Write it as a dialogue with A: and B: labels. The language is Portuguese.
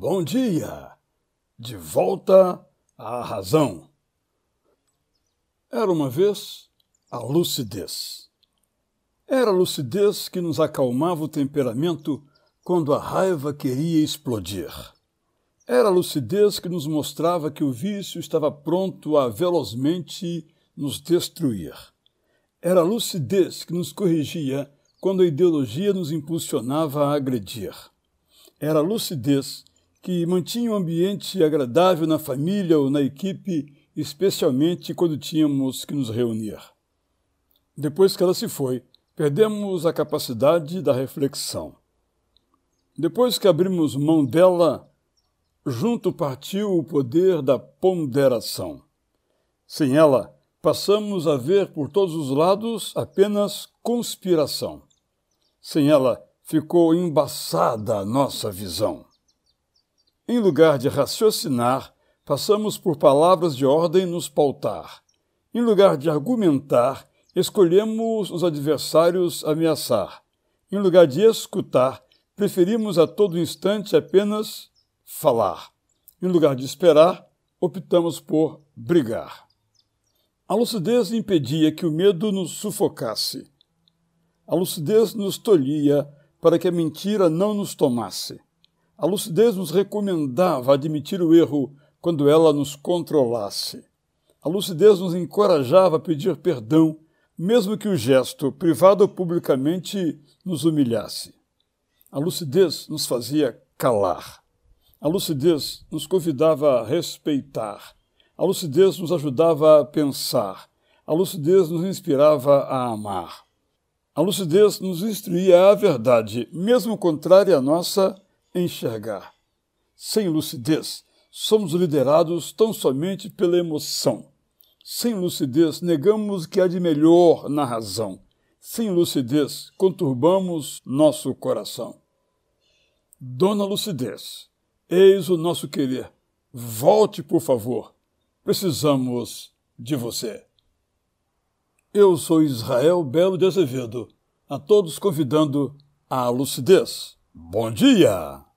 A: Bom dia! De volta à razão. Era uma vez a lucidez. Era a lucidez que nos acalmava o temperamento quando a raiva queria explodir. Era a lucidez que nos mostrava que o vício estava pronto a velozmente nos destruir. Era a lucidez que nos corrigia quando a ideologia nos impulsionava a agredir. Era a lucidez que mantinha um ambiente agradável na família ou na equipe, especialmente quando tínhamos que nos reunir. Depois que ela se foi, perdemos a capacidade da reflexão. Depois que abrimos mão dela, junto partiu o poder da ponderação. Sem ela, passamos a ver por todos os lados apenas conspiração. Sem ela, ficou embaçada a nossa visão. Em lugar de raciocinar, passamos por palavras de ordem nos pautar. Em lugar de argumentar, escolhemos os adversários ameaçar. Em lugar de escutar, preferimos a todo instante apenas falar. Em lugar de esperar, optamos por brigar. A lucidez impedia que o medo nos sufocasse. A lucidez nos tolhia para que a mentira não nos tomasse. A lucidez nos recomendava admitir o erro quando ela nos controlasse. A lucidez nos encorajava a pedir perdão, mesmo que o gesto, privado ou publicamente, nos humilhasse. A lucidez nos fazia calar. A lucidez nos convidava a respeitar. A lucidez nos ajudava a pensar. A lucidez nos inspirava a amar. A lucidez nos instruía à verdade, mesmo contrária à nossa enxergar. Sem lucidez, somos liderados tão somente pela emoção. Sem lucidez, negamos o que há de melhor na razão. Sem lucidez, conturbamos nosso coração. Dona Lucidez, eis o nosso querer. Volte, por favor. Precisamos de você. Eu sou Israel Belo de Azevedo, a todos convidando à lucidez. Bom dia!